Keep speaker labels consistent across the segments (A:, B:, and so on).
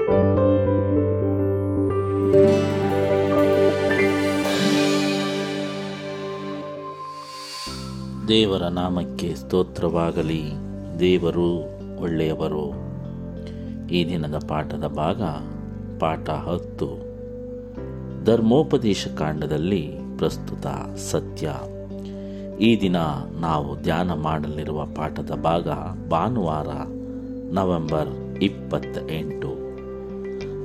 A: ದೇವರ ನಾಮಕ್ಕೆ ಸ್ತೋತ್ರವಾಗಲಿ. ದೇವರು ಒಳ್ಳೆಯವರು. ಈ ದಿನದ ಪಾಠದ ಭಾಗ ಪಾಠ ಹತ್ತು. ಧರ್ಮೋಪದೇಶ ಕಾಂಡದಲ್ಲಿ ಪ್ರಸ್ತುತ ಸತ್ಯ. ಈ ದಿನ ನಾವು ಧ್ಯಾನ ಮಾಡಲಿರುವ ಪಾಠದ ಭಾಗ ಭಾನುವಾರ ನವೆಂಬರ್ ಇಪ್ಪತ್ತ ಎಂಟು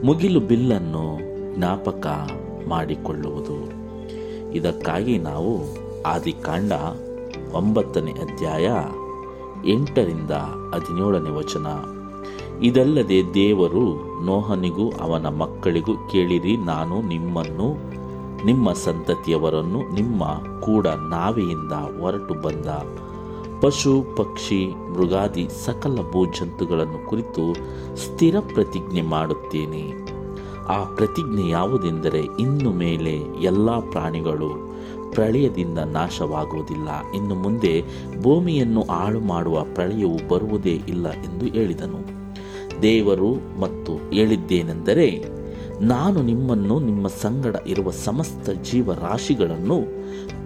A: ಮುಗಿಲು ಬಿಲ್ಲನ್ನು ಜ್ಞಾಪಕ ಮಾಡಿಕೊಳ್ಳುವುದು. ಇದಕ್ಕಾಗಿ ನಾವು ಆದಿಕಾಂಡ ಒಂಬತ್ತನೇ ಅಧ್ಯಾಯ ಎಂಟರಿಂದ ಹದಿನೇಳನೇ ವಚನ. ಇದಲ್ಲದೆ ದೇವರು ನೋಹನಿಗೂ ಅವನ ಮಕ್ಕಳಿಗೂ ಕೇಳಿರಿ, ನಾನು ನಿಮ್ಮನ್ನು, ನಿಮ್ಮ ಸಂತತಿಯವರನ್ನು ನಿಮ್ಮ ಕೂಡ ನಾವೆಯಿಂದ ಹೊರಟು ಬಂದ. ಪಶು, ಪಕ್ಷಿ, ಮೃಗಾದಿ ಸಕಲ ಭೂಜಂತುಗಳನ್ನು ಕುರಿತು ಸ್ಥಿರ ಪ್ರತಿಜ್ಞೆ ಮಾಡುತ್ತೇನೆ. ಆ ಪ್ರತಿಜ್ಞೆ ಯಾವುದೆಂದರೆ ಇನ್ನು ಮೇಲೆ ಎಲ್ಲ ಪ್ರಾಣಿಗಳು ಪ್ರಳಯದಿಂದ ನಾಶವಾಗುವುದಿಲ್ಲ. ಇನ್ನು ಮುಂದೆ ಭೂಮಿಯನ್ನು ಹಾಳು ಮಾಡುವ ಪ್ರಳಯವು ಬರುವುದೇ ಇಲ್ಲ ಎಂದು ಹೇಳಿದನು. ದೇವರು ಮತ್ತು ಹೇಳಿದ್ದೇನೆಂದರೆ ನಾನು ನಿಮ್ಮನ್ನು ನಿಮ್ಮ ಸಂಗಡ ಇರುವ ಸಮಸ್ತ ಜೀವರಾಶಿಗಳನ್ನು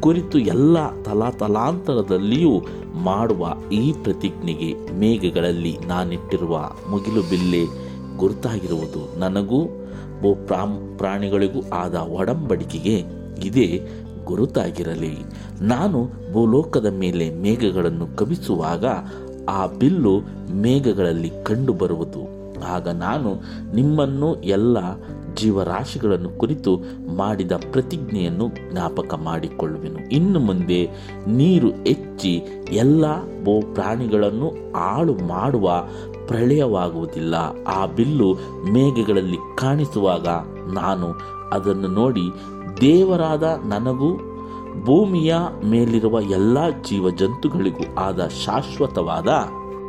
A: ಕುರಿತು ಎಲ್ಲ ತಲಾತಲಾಂತರದಲ್ಲಿಯೂ ಮಾಡುವ ಈ ಪ್ರತಿಜ್ಞೆಗೆ ಮೇಘಗಳಲ್ಲಿ ನಾನಿಟ್ಟಿರುವ ಮುಗಿಲು ಬಿಲ್ಲೆ ಗುರುತಾಗಿರುವುದು ನನಗೂ ಭೂ ಪ್ರಾಣಿಗಳಿಗೂ ಆದ ಒಡಂಬಡಿಕೆಗೆ ಇದೇ ಗುರುತಾಗಿರಲಿ. ನಾನು ಭೂಲೋಕದ ಮೇಲೆ ಮೇಘಗಳನ್ನು ಕವಿಸುವಾಗ ಆ ಬಿಲ್ಲು ಮೇಘಗಳಲ್ಲಿ ಕಂಡುಬರುವುದು. ಆಗ ನಾನು ನಿಮ್ಮನ್ನು ಎಲ್ಲ ಜೀವರಾಶಿಗಳನ್ನು ಕುರಿತು ಮಾಡಿದ ಪ್ರತಿಜ್ಞೆಯನ್ನು ಜ್ಞಾಪಕ ಮಾಡಿಕೊಳ್ಳುವೆನು. ಇನ್ನು ಮುಂದೆ ನೀರು ಹೆಚ್ಚಿ ಎಲ್ಲ ಭೂ ಪ್ರಾಣಿಗಳನ್ನು ಹಾಳು ಮಾಡುವ ಪ್ರಳಯವಾಗುವುದಿಲ್ಲ. ಆ ಬಿಲ್ಲು ಮೇಘಗಳಲ್ಲಿ ಕಾಣಿಸುವಾಗ ನಾನು ಅದನ್ನು ನೋಡಿ ದೇವರಾದ ನನಗೂ ಭೂಮಿಯ ಮೇಲಿರುವ ಎಲ್ಲ ಜೀವಜಂತುಗಳಿಗೂ ಆದ ಶಾಶ್ವತವಾದ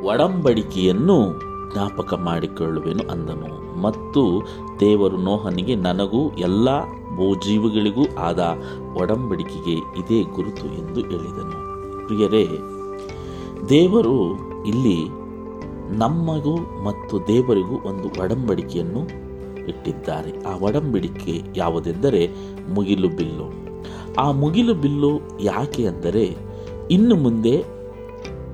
A: ಒಡಂಬಡಿಕೆಯನ್ನು ಜ್ಞಾಪಕ ಮಾಡಿಕೊಳ್ಳುವೆನು ಅಂದನು. ಮತ್ತು ದೇವರು ನೋಹನಿಗೆ ನನಗೂ ಎಲ್ಲ ಭೂಜೀವಿಗಳಿಗೂ ಆದ ಒಡಂಬಡಿಕೆಗೆ ಇದೇ ಗುರುತು ಎಂದು ಹೇಳಿದನು. ಪ್ರಿಯರೇ, ದೇವರು ಇಲ್ಲಿ ನಮಗೂ ಮತ್ತು ದೇವರಿಗೂ ಒಂದು ಒಡಂಬಡಿಕೆಯನ್ನು ಇಟ್ಟಿದ್ದಾರೆ. ಆ ಒಡಂಬಡಿಕೆ ಯಾವುದೆಂದರೆ ಮುಗಿಲು ಬಿಲ್ಲು. ಆ ಮುಗಿಲು ಬಿಲ್ಲು ಯಾಕೆ ಅಂದರೆ, ಇನ್ನು ಮುಂದೆ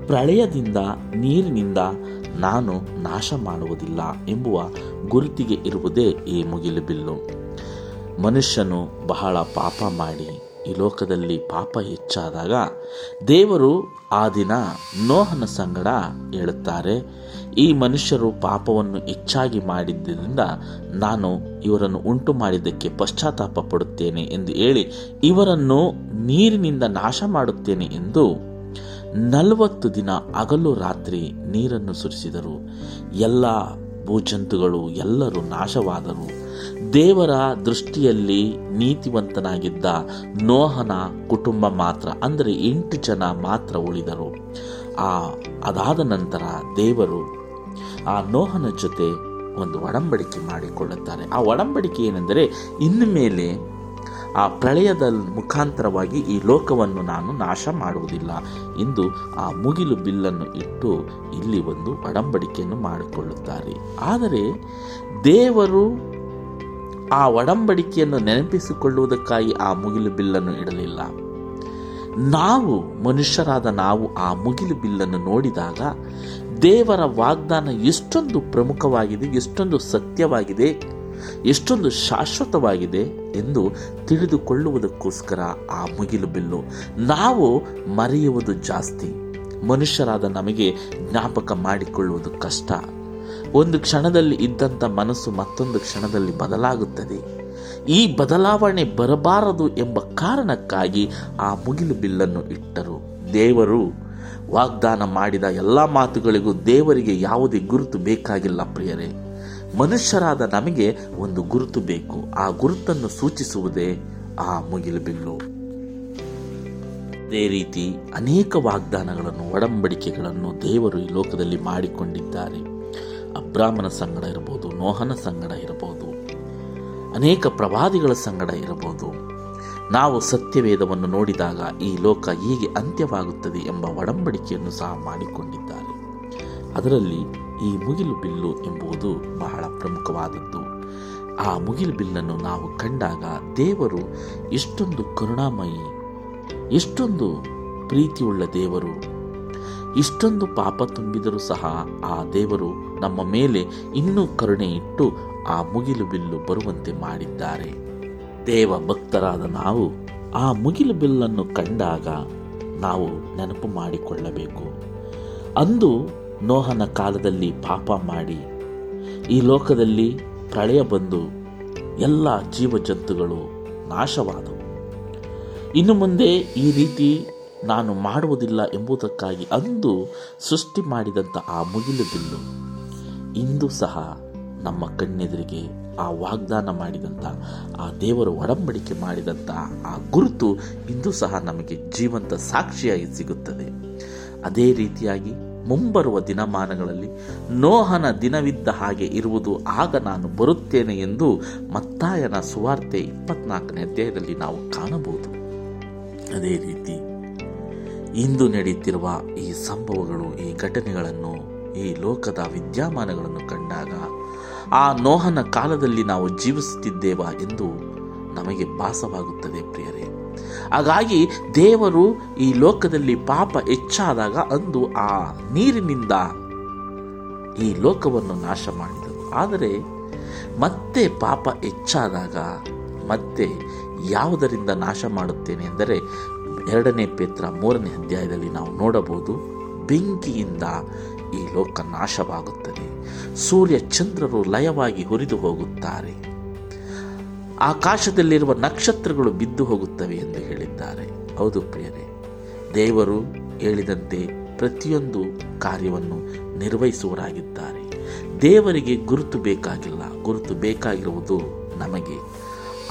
A: ಪ್ರಳಯದಿಂದ ನೀರಿನಿಂದ ನಾನು ನಾಶ ಮಾಡುವುದಿಲ್ಲ ಎಂಬುವ ಗುರುತಿಗೆ ಇರುವುದೇ ಈ ಮುಗಿಲು ಬಿಲ್ಲು. ಮನುಷ್ಯನು ಬಹಳ ಪಾಪ ಮಾಡಿ ಈ ಲೋಕದಲ್ಲಿ ಪಾಪ ಹೆಚ್ಚಾದಾಗ ದೇವರು ಆ ದಿನ ನೋಹನ ಸಂಗಡ ಹೇಳುತ್ತಾರೆ, ಈ ಮನುಷ್ಯರು ಪಾಪವನ್ನು ಹೆಚ್ಚಾಗಿ ಮಾಡಿದ್ದರಿಂದ ನಾನು ಇವರನ್ನು ಉಂಟು ಮಾಡಿದ್ದಕ್ಕೆ ಪಶ್ಚಾತ್ತಾಪ ಪಡುತ್ತೇನೆ ಎಂದು ಹೇಳಿ ಇವರನ್ನು ನೀರಿನಿಂದ ನಾಶ ಮಾಡುತ್ತೇನೆ ಎಂದು ನಲವತ್ತು ದಿನ ಹಗಲು ರಾತ್ರಿ ನೀರನ್ನು ಸುರಿಸಿದರು. ಎಲ್ಲ ಭೂಜಂತುಗಳು, ಎಲ್ಲರೂ ನಾಶವಾದರು. ದೇವರ ದೃಷ್ಟಿಯಲ್ಲಿ ನೀತಿವಂತನಾಗಿದ್ದ ನೋಹನ ಕುಟುಂಬ ಮಾತ್ರ, ಅಂದರೆ ಎಂಟು ಜನ ಮಾತ್ರ ಉಳಿದರು. ಆ ಅದಾದ ನಂತರ ದೇವರು ಆ ನೋಹನ ಜೊತೆ ಒಂದು ಒಡಂಬಡಿಕೆ ಮಾಡಿಕೊಳ್ಳುತ್ತಾರೆ. ಆ ಒಡಂಬಡಿಕೆ ಏನೆಂದರೆ, ಇನ್ನು ಮೇಲೆ ಆ ಪ್ರಳಯದ ಮುಖಾಂತರವಾಗಿ ಈ ಲೋಕವನ್ನು ನಾನು ನಾಶ ಮಾಡುವುದಿಲ್ಲ. ಎಂದು ಆ ಮುಗಿಲು ಬಿಲ್ಲನ್ನು ಇಟ್ಟು ಇಲ್ಲಿ ಒಂದು ಒಡಂಬಡಿಕೆಯನ್ನು ಮಾಡಿಕೊಳ್ಳುತ್ತಾರೆ. ಆದರೆ ದೇವರು ಆ ಒಡಂಬಡಿಕೆಯನ್ನು ನೆನಪಿಸಿಕೊಳ್ಳುವುದಕ್ಕಾಗಿ ಆ ಮುಗಿಲು ಬಿಲ್ಲನ್ನು ಇಡಲಿಲ್ಲ. ನಾವು, ಮನುಷ್ಯರಾದ ನಾವು ಆ ಮುಗಿಲು ಬಿಲ್ಲನ್ನು ನೋಡಿದಾಗ ದೇವರ ವಾಗ್ದಾನ ಎಷ್ಟೊಂದು ಪ್ರಮುಖವಾಗಿದೆ, ಎಷ್ಟೊಂದು ಸತ್ಯವಾಗಿದೆ. ಎಷ್ಟೊಂದು ಶಾಶ್ವತವಾಗಿದೆ ಎಂದು ತಿಳಿದುಕೊಳ್ಳುವುದಕ್ಕೋಸ್ಕರ ಆ ಮುಗಿಲು ಬಿಲ್ಲು. ನಾವು ಮರೆಯುವುದು ಜಾಸ್ತಿ. ಮನುಷ್ಯರಾದ ನಮಗೆ ಜ್ಞಾಪಕ ಮಾಡಿಕೊಳ್ಳುವುದು ಕಷ್ಟ. ಒಂದು ಕ್ಷಣದಲ್ಲಿ ಇದ್ದಂಥ ಮನಸ್ಸು ಮತ್ತೊಂದು ಕ್ಷಣದಲ್ಲಿ ಬದಲಾಗುತ್ತದೆ. ಈ ಬದಲಾವಣೆ ಬರಬಾರದು ಎಂಬ ಕಾರಣಕ್ಕಾಗಿ ಆ ಮುಗಿಲು ಬಿಲ್ಲನ್ನು ಇಟ್ಟರು. ದೇವರು ವಾಗ್ದಾನ ಮಾಡಿದ ಎಲ್ಲ ಮಾತುಗಳಿಗೂ ದೇವರಿಗೆ ಯಾವುದೇ ಗುರುತು ಬೇಕಾಗಿಲ್ಲ ಪ್ರಿಯರೇ. ಮನುಷ್ಯರಾದ ನಮಗೆ ಒಂದು ಗುರುತು ಬೇಕು. ಆ ಗುರುತನ್ನು ಸೂಚಿಸುವುದೇ ಆ ಮುಗಿಲು ಬಿಲ್ಲು. ಅದೇ ರೀತಿ ಅನೇಕ ವಾಗ್ದಾನಗಳನ್ನು, ಒಡಂಬಡಿಕೆಗಳನ್ನು ದೇವರು ಈ ಲೋಕದಲ್ಲಿ ಮಾಡಿಕೊಂಡಿದ್ದಾರೆ. ಅಬ್ರಾಹ್ಮನ ಸಂಗಡ ಇರಬಹುದು ನೋಹನ ಸಂಗಡ ಇರಬಹುದು ಅನೇಕ ಪ್ರವಾದಿಗಳ ಸಂಗಡ ಇರಬಹುದು ನಾವು ಸತ್ಯವೇದವನ್ನು ನೋಡಿದಾಗ ಈ ಲೋಕ ಹೀಗೆ ಅಂತ್ಯವಾಗುತ್ತದೆ ಎಂಬ ಒಡಂಬಡಿಕೆಯನ್ನು ಸಹ ಮಾಡಿಕೊಂಡಿದ್ದಾರೆ. ಅದರಲ್ಲಿ ಈ ಮುಗಿಲು ಬಿಲ್ಲು ಎಂಬುದು ಬಹಳ ಪ್ರಮುಖವಾದದ್ದು ಆ ಮುಗಿಲು ಬಿಲ್ಲನ್ನು ನಾವು ಕಂಡಾಗ ದೇವರು ಎಷ್ಟೊಂದು ಕರುಣಾಮಯಿ, ಎಷ್ಟೊಂದು ಪ್ರೀತಿಯುಳ್ಳ ದೇವರು ಇಷ್ಟೊಂದು ಪಾಪ ತುಂಬಿದರೂ ಸಹ ಆ ದೇವರು ನಮ್ಮ ಮೇಲೆ ಇನ್ನೂ ಕರುಣೆ ಇಟ್ಟು ಆ ಮುಗಿಲು ಬಿಲ್ಲು ಬರುವಂತೆ ಮಾಡಿದ್ದಾರೆ. ದೇವ ಭಕ್ತರಾದ ನಾವು ಆ ಮುಗಿಲು ಬಿಲ್ಲನ್ನು ಕಂಡಾಗ ನಾವು ನೆನಪು ಮಾಡಿಕೊಳ್ಳಬೇಕು. ಅಂದು ನೋಹನ ಕಾಲದಲ್ಲಿ ಪಾಪ ಮಾಡಿ ಈ ಲೋಕದಲ್ಲಿ ಪ್ರಳಯ ಬಂದು ಎಲ್ಲ ಜೀವಜಂತುಗಳು ನಾಶವಾದವು. ಇನ್ನು ಮುಂದೆ ಈ ರೀತಿ ನಾನು ಮಾಡುವುದಿಲ್ಲ ಎಂಬುದಕ್ಕಾಗಿ ಅಂದು ಸೃಷ್ಟಿ ಮಾಡಿದಂಥ ಆ ಮುಗಿಲು ಬಿಲ್ಲು. ಇಂದು ಸಹ ನಮ್ಮ ಕಣ್ಣೆದುರಿಗೆ ಆ ವಾಗ್ದಾನ ಮಾಡಿದಂಥ ಆ ದೇವರು ಒಡಂಬಡಿಕೆ ಮಾಡಿದಂಥ ಆ ಗುರುತು ಇಂದು ಸಹ ನಮಗೆ ಜೀವಂತ ಸಾಕ್ಷಿಯಾಗಿ ಸಿಗುತ್ತದೆ. ಅದೇ ರೀತಿಯಾಗಿ ಮುಂಬರುವ ದಿನಮಾನಗಳಲ್ಲಿ ನೋಹನ ದಿನವಿದ್ದ ಹಾಗೆ ಇರುವುದು ಆಗ ನಾನು ಬರುತ್ತೇನೆ ಎಂದು ಮತ್ತಾಯನ ಸುವಾರ್ತೆ ಇಪ್ಪತ್ನಾಲ್ಕನೇ ಅಧ್ಯಾಯದಲ್ಲಿ ನಾವು ಕಾಣಬಹುದು. ಅದೇ ರೀತಿ ಇಂದು ನಡೆಯುತ್ತಿರುವ ಈ ಸಂಭವಗಳು, ಈ ಘಟನೆಗಳನ್ನು, ಈ ಲೋಕದ ವಿದ್ಯಮಾನಗಳನ್ನು ಕಂಡಾಗ ಆ ನೋಹನ ಕಾಲದಲ್ಲಿ ನಾವು ಜೀವಿಸುತ್ತಿದ್ದೇವಾ ಎಂದು ನಮಗೆ ಭಾಸವಾಗುತ್ತದೆ ಪ್ರಿಯರೇ. ಹಾಗಾಗಿ ದೇವರು ಈ ಲೋಕದಲ್ಲಿ ಪಾಪ ಹೆಚ್ಚಾದಾಗ ಅಂದು ಆ ನೀರಿನಿಂದ ಈ ಲೋಕವನ್ನು ನಾಶ ಮಾಡಿದರು ಆದರೆ ಮತ್ತೆ ಪಾಪ ಹೆಚ್ಚಾದಾಗ ಮತ್ತೆ ಯಾವುದರಿಂದ ನಾಶ ಮಾಡುತ್ತೇನೆ ಎಂದರೆ ಎರಡನೇ ಪೇತ್ರ ಮೂರನೇ ಅಧ್ಯಾಯದಲ್ಲಿ ನಾವು ನೋಡಬಹುದು, ಬೆಂಕಿಯಿಂದ ಈ ಲೋಕ ನಾಶವಾಗುತ್ತದೆ. ಸೂರ್ಯ ಚಂದ್ರರು ಲಯವಾಗಿ ಹುರಿದು ಹೋಗುತ್ತಾರೆ. ಆಕಾಶದಲ್ಲಿರುವ ನಕ್ಷತ್ರಗಳು ಬಿದ್ದು ಹೋಗುತ್ತವೆ ಎಂದು ಹೇಳಿದ್ದಾರೆ. ಹೌದು ಪ್ರಿಯರೇ, ದೇವರು ಹೇಳಿದಂತೆ ಪ್ರತಿಯೊಂದು ಕಾರ್ಯವನ್ನು ನಿರ್ವಹಿಸುವರಾಗಿದ್ದಾರೆ ದೇವರಿಗೆ ಗುರುತು ಬೇಕಾಗಿಲ್ಲ. ಗುರುತು ಬೇಕಾಗಿರುವುದು ನಮಗೆ.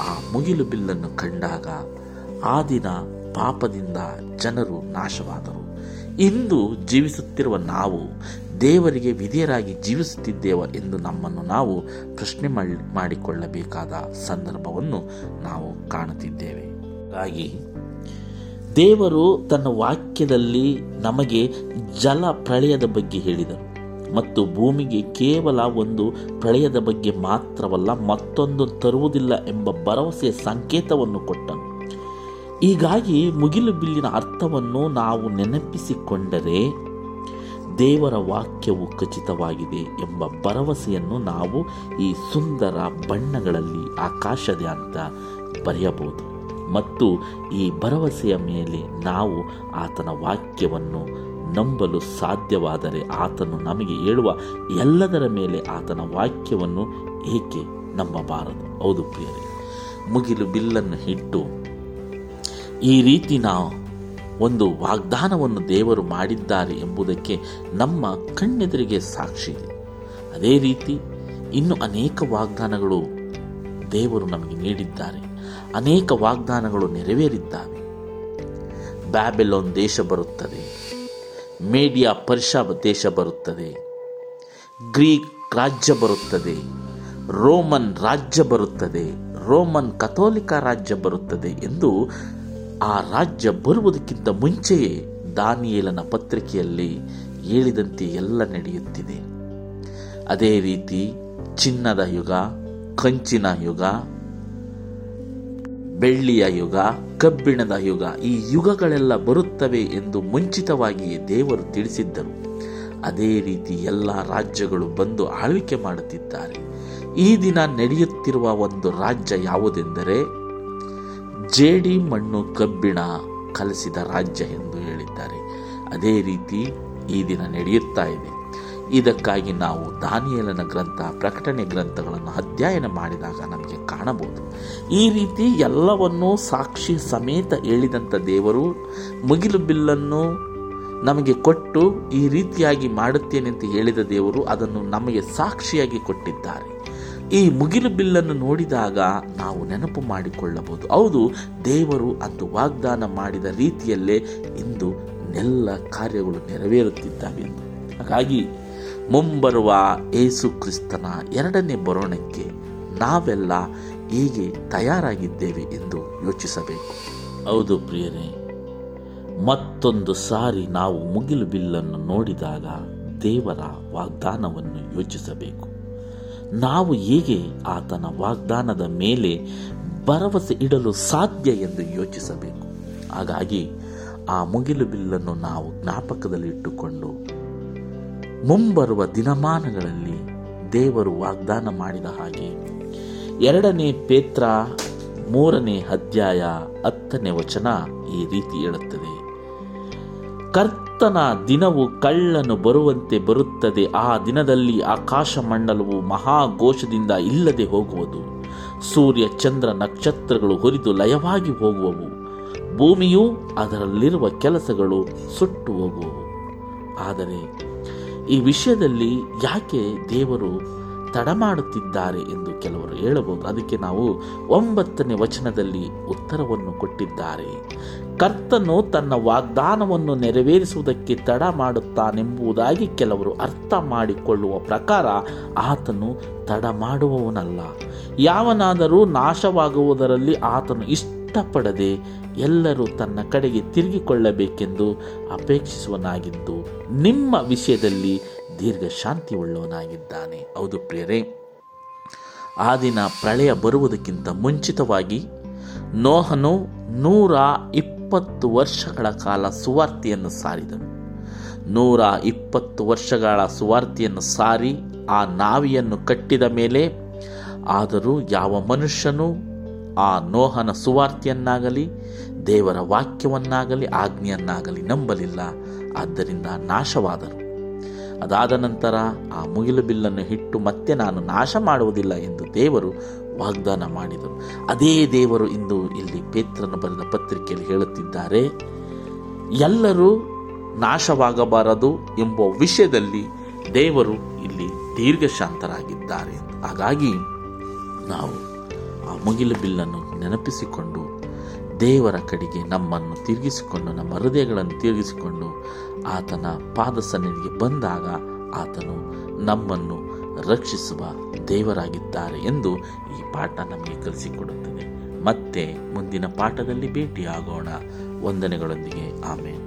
A: ಆ ಮುಗಿಲು ಬಿಲ್ಲನ್ನು ಕಂಡಾಗ ಆ ದಿನ ಪಾಪದಿಂದ ಜನರು ನಾಶವಾದರು. ಇಂದು ಜೀವಿಸುತ್ತಿರುವ ನಾವು ದೇವರಿಗೆ ವಿಧಿಯರಾಗಿ ಜೀವಿಸುತ್ತಿದ್ದೇವ ಎಂದು ನಮ್ಮನ್ನು ನಾವು ಪ್ರಶ್ನೆ ಮಾಡಿ, ಮಾಡಿಕೊಳ್ಳಬೇಕಾದ ಸಂದರ್ಭವನ್ನು ನಾವು ಕಾಣುತ್ತಿದ್ದೇವೆ. ಹಾಗಾಗಿ ದೇವರು ತನ್ನ ವಾಕ್ಯದಲ್ಲಿ ನಮಗೆ ಜಲ ಪ್ರಳಯದ ಬಗ್ಗೆ ಹೇಳಿದರು ಮತ್ತು ಭೂಮಿಗೆ ಕೇವಲ ಒಂದು ಪ್ರಳಯದ ಬಗ್ಗೆ ಮಾತ್ರವಲ್ಲ ಮತ್ತೊಂದು ತರುವುದಿಲ್ಲ ಎಂಬ ಭರವಸೆಯ ಸಂಕೇತವನ್ನು ಕೊಟ್ಟನು. ಹೀಗಾಗಿ ಮುಗಿಲು ಬಿಲ್ಲಿನ ಅರ್ಥವನ್ನು ನಾವು ನೆನಪಿಸಿಕೊಂಡರೆ ದೇವರ ವಾಕ್ಯವು ಖಚಿತವಾಗಿದೆ ಎಂಬ ಭರವಸೆಯನ್ನು ನಾವು ಈ ಸುಂದರ ಬಣ್ಣಗಳಲ್ಲಿ ಆಕಾಶದ ಅಂತ ಬರೆಯಬಹುದು. ಮತ್ತು ಈ ಭರವಸೆಯ ಮೇಲೆ ನಾವು ಆತನ ವಾಕ್ಯವನ್ನು ನಂಬಲು ಸಾಧ್ಯವಾದರೆ ಆತನು ನಮಗೆ ಹೇಳುವ ಎಲ್ಲದರ ಮೇಲೆ ಆತನ ವಾಕ್ಯವನ್ನು ಏಕೆ ನಂಬಬಾರದು? ಹೌದು ಪ್ರಿಯರೇ, ಮುಗಿಲು ಬಿಲ್ಲನ್ನು ಇಟ್ಟು ಈ ರೀತಿ ನಾವು ಒಂದು ವಾಗ್ದಾನವನ್ನು ದೇವರು ಮಾಡಿದ್ದಾರೆ ಎಂಬುದಕ್ಕೆ ನಮ್ಮ ಕಣ್ಣೆದುರಿಗೆ ಸಾಕ್ಷಿ ಇದೆ. ಅದೇ ರೀತಿ ಇನ್ನು ಅನೇಕ ವಾಗ್ದಾನಗಳು ದೇವರು ನಮಗೆ ನೀಡಿದ್ದಾರೆ. ಅನೇಕ ವಾಗ್ದಾನಗಳು ನೆರವೇರಿದ್ದಾವೆ. ಬ್ಯಾಬೆಲೋನ್ ದೇಶ ಬರುತ್ತದೆ. ಮೇಡಿಯಾ ಪರ್ಷಾ ದೇಶ ಬರುತ್ತದೆ. ಗ್ರೀಕ್ ರಾಜ್ಯ ಬರುತ್ತದೆ. ರೋಮನ್ ರಾಜ್ಯ ಬರುತ್ತದೆ. ರೋಮನ್ ಕಥೋಲಿಕ ರಾಜ್ಯ ಬರುತ್ತದೆ ಎಂದು ಆ ರಾಜ್ಯ ಬರುವುದಕ್ಕಿಂತ ಮುಂಚೆಯೇ ದಾನಿಯೇಲನ ಪತ್ರಿಕೆಯಲ್ಲಿ ಹೇಳಿದಂತೆ ಎಲ್ಲ ನಡೆಯುತ್ತಿದೆ. ಅದೇ ರೀತಿ ಚಿನ್ನದ ಯುಗ, ಕಂಚಿನ ಯುಗ, ಬೆಳ್ಳಿಯ ಯುಗ, ಕಬ್ಬಿಣದ ಯುಗ ಈ ಯುಗಗಳೆಲ್ಲ ಬರುತ್ತವೆ ಎಂದು ಮುಂಚಿತವಾಗಿಯೇ ದೇವರು ತಿಳಿಸಿದ್ದರು. ಅದೇ ರೀತಿ ಎಲ್ಲ ರಾಜ್ಯಗಳು ಬಂದು ಆಳ್ವಿಕೆ ಮಾಡುತ್ತಿದ್ದಾರೆ. ಈ ದಿನ ನಡೆಯುತ್ತಿರುವ ಒಂದು ರಾಜ್ಯ ಯಾವುದೆಂದರೆ ಜೇಡಿ ಮಣ್ಣು ಕಬ್ಬಿಣ ಕಲಸಿದ ರಾಜ್ಯ ಎಂದು ಹೇಳಿದ್ದಾರೆ. ಅದೇ ರೀತಿ ಈ ದಿನ ನಡೆಯುತ್ತಾ ಇದೆ. ಇದಕ್ಕಾಗಿ ನಾವು ದಾನಿಯಲನ ಗ್ರಂಥ, ಪ್ರಕಟಣೆ ಗ್ರಂಥಗಳನ್ನು ಅಧ್ಯಯನ ಮಾಡಿದಾಗ ನಮಗೆ ಕಾಣಬಹುದು. ಈ ರೀತಿ ಎಲ್ಲವನ್ನೂ ಸಾಕ್ಷಿ ಸಮೇತ ಹೇಳಿದಂಥ ದೇವರು ಮುಗಿಲು ಬಿಲ್ಲನ್ನು ನಮಗೆ ಕೊಟ್ಟು ಈ ರೀತಿಯಾಗಿ ಮಾಡುತ್ತೇನೆ ಅಂತ ಹೇಳಿದ ದೇವರು ಅದನ್ನು ನಮಗೆ ಸಾಕ್ಷಿಯಾಗಿ ಕೊಟ್ಟಿದ್ದಾರೆ. ಈ ಮುಗಿಲು ಬಿಲ್ಲನ್ನು ನೋಡಿದಾಗ ನಾವು ನೆನಪು ಮಾಡಿಕೊಳ್ಳಬಹುದು. ಹೌದು, ದೇವರು ಅಂದು ವಾಗ್ದಾನ ಮಾಡಿದ ರೀತಿಯಲ್ಲೇ ಇಂದು ಎಲ್ಲ ಕಾರ್ಯಗಳು ನೆರವೇರುತ್ತಿದ್ದಾವೆ ಎಂದು ಹಾಗಾಗಿ ಮುಂಬರುವ ಏಸು ಕ್ರಿಸ್ತನ ಎರಡನೇ ಬರೋಣಕ್ಕೆ ನಾವೆಲ್ಲ ಹೀಗೆ ತಯಾರಾಗಿದ್ದೇವೆ ಎಂದು ಯೋಚಿಸಬೇಕು. ಹೌದು ಪ್ರಿಯರೇ, ಮತ್ತೊಂದು ಸಾರಿ ನಾವು ಮುಗಿಲು ಬಿಲ್ಲನ್ನು ನೋಡಿದಾಗ ದೇವರ ವಾಗ್ದಾನವನ್ನು ಯೋಚಿಸಬೇಕು. ನಾವು ಹೇಗೆ ಆತನ ವಾಗ್ದಾನದ ಮೇಲೆ ಭರವಸೆ ಇಡಲು ಸಾಧ್ಯ ಎಂದು ಯೋಚಿಸಬೇಕು? ಹಾಗಾಗಿ ಆ ಮುಗಿಲು ಬಿಲ್ಲನ್ನು ನಾವು ಜ್ಞಾಪಕದಲ್ಲಿಟ್ಟುಕೊಂಡು ಮುಂಬರುವ ದಿನಮಾನಗಳಲ್ಲಿ ದೇವರು ವಾಗ್ದಾನ ಮಾಡಿದ ಹಾಗೆ ಎರಡನೇ ಪೇತ್ರ ಮೂರನೇ ಅಧ್ಯಾಯ ಹತ್ತನೇ ವಚನ ಈ ರೀತಿ ಹೇಳುತ್ತದೆ. ಕರ್ತನ ದಿನವು ಕಳ್ಳನು ಬರುವಂತೆ ಬರುತ್ತದೆ. ಆ ದಿನದಲ್ಲಿ ಆಕಾಶ ಮಂಡಲವು ಮಹಾಘೋಷದಿಂದ ಇಲ್ಲದೆ ಹೋಗುವುದು. ಸೂರ್ಯ ಚಂದ್ರ ನಕ್ಷತ್ರಗಳು ಹೊರಿದು ಲಯವಾಗಿ ಹೋಗುವವು. ಭೂಮಿಯೂ ಅದರಲ್ಲಿರುವ ಕೆಲಸಗಳು ಸುಟ್ಟು ಹೋಗುವವು. ಆದರೆ ಈ ವಿಷಯದಲ್ಲಿ ಯಾಕೆ ದೇವರು ತಡ ಮಾಡುತ್ತಿದ್ದಾರೆ ಎಂದು ಕೆಲವರು ಹೇಳಬಹುದು. ಅದಕ್ಕೆ ನಾವು ಒಂಬತ್ತನೇ ವಚನದಲ್ಲಿ ಉತ್ತರವನ್ನು ಕೊಟ್ಟಿದ್ದಾರೆ. ಕರ್ತನು ತನ್ನ ವಾಗ್ದಾನವನ್ನು ನೆರವೇರಿಸುವುದಕ್ಕೆ ತಡ ಮಾಡುತ್ತಾನೆಂಬುದಾಗಿ ಕೆಲವರು ಅರ್ಥ ಮಾಡಿಕೊಳ್ಳುವ ಪ್ರಕಾರ ಆತನು ತಡ ಮಾಡುವವನಲ್ಲ. ಯಾವನಾದರೂ ನಾಶವಾಗುವುದರಲ್ಲಿ ಆತನು ಇಷ್ಟಪಡದೆ ಎಲ್ಲರೂ ತನ್ನ ಕಡೆಗೆ ತಿರುಗಿಕೊಳ್ಳಬೇಕೆಂದು ಅಪೇಕ್ಷಿಸುವನಾಗಿದ್ದು, ನಿಮ್ಮ ವಿಷಯದಲ್ಲಿ ದೀರ್ಘ ಶಾಂತಿ ಉಳ್ಳವನಾಗಿದ್ದಾನೆ ಹೌದು ಪ್ರಿಯರೇ, ಆ ದಿನ ಪ್ರಳಯ ಬರುವುದಕ್ಕಿಂತ ಮುಂಚಿತವಾಗಿ ನೋಹನು ನೂರ ಇಪ್ಪತ್ತು ವರ್ಷಗಳ ಕಾಲ ಸುವಾರ್ತೆಯನ್ನು ಸಾರಿದನು. ನೂರ ಇಪ್ಪತ್ತು ವರ್ಷಗಳ ಸುವಾರ್ತೆಯನ್ನು ಸಾರಿ ಆ ನಾವಿಯನ್ನು ಕಟ್ಟಿದ ಮೇಲೆ ಆದರೂ ಯಾವ ಮನುಷ್ಯನು ಆ ನೋಹನ ಸುವಾರ್ತೆಯನ್ನಾಗಲಿ, ದೇವರ ವಾಕ್ಯವನ್ನಾಗಲಿ, ಆಜ್ಞೆಯನ್ನಾಗಲಿ ನಂಬಲಿಲ್ಲ. ಆದ್ದರಿಂದ ನಾಶವಾದರು. ಅದಾದ ನಂತರ ಆ ಮುಗಿಲು ಬಿಲ್ಲನ್ನು ಇಟ್ಟು ಮತ್ತೆ ನಾನು ನಾಶ ಮಾಡುವುದಿಲ್ಲ ಎಂದು ದೇವರು ವಾಗ್ದಾನ ಮಾಡಿದರು ಅದೇ ದೇವರು ಇಂದು ಇಲ್ಲಿ ಪೇತ್ರನ ಬರೆದ ಪತ್ರಿಕೆಯಲ್ಲಿ ಹೇಳುತ್ತಿದ್ದಾರೆ, ಎಲ್ಲರೂ ನಾಶವಾಗಬಾರದು ಎಂಬ ವಿಷಯದಲ್ಲಿ ದೇವರು ಇಲ್ಲಿ ದೀರ್ಘಶಾಂತರಾಗಿದ್ದಾರೆ ಹಾಗಾಗಿ ನಾವು ಆ ಮುಗಿಲು ಬಿಲ್ಲನ್ನು ನೆನಪಿಸಿಕೊಂಡು ದೇವರ ಕಡೆಗೆ ನಮ್ಮನ್ನು ತಿರುಗಿಸಿಕೊಂಡು, ನಮ್ಮ ಹೃದಯಗಳನ್ನು ತಿರುಗಿಸಿಕೊಂಡು ಆತನ ಪಾದ ಸನ್ನಿಧಿಗೆ ಬಂದಾಗ ಆತನು ನಮ್ಮನ್ನು ರಕ್ಷಿಸುವ ದೇವರಾಗಿದ್ದಾರೆ ಎಂದು ಈ ಪಾಠ ನಮಗೆ ಕಲಿಸಿಕೊಡುತ್ತದೆ. ಮತ್ತೆ ಮುಂದಿನ ಪಾಠದಲ್ಲಿ ಭೇಟಿಯಾಗೋಣ. ವಂದನೆಗಳೊಂದಿಗೆ. ಆಮೇಲೆ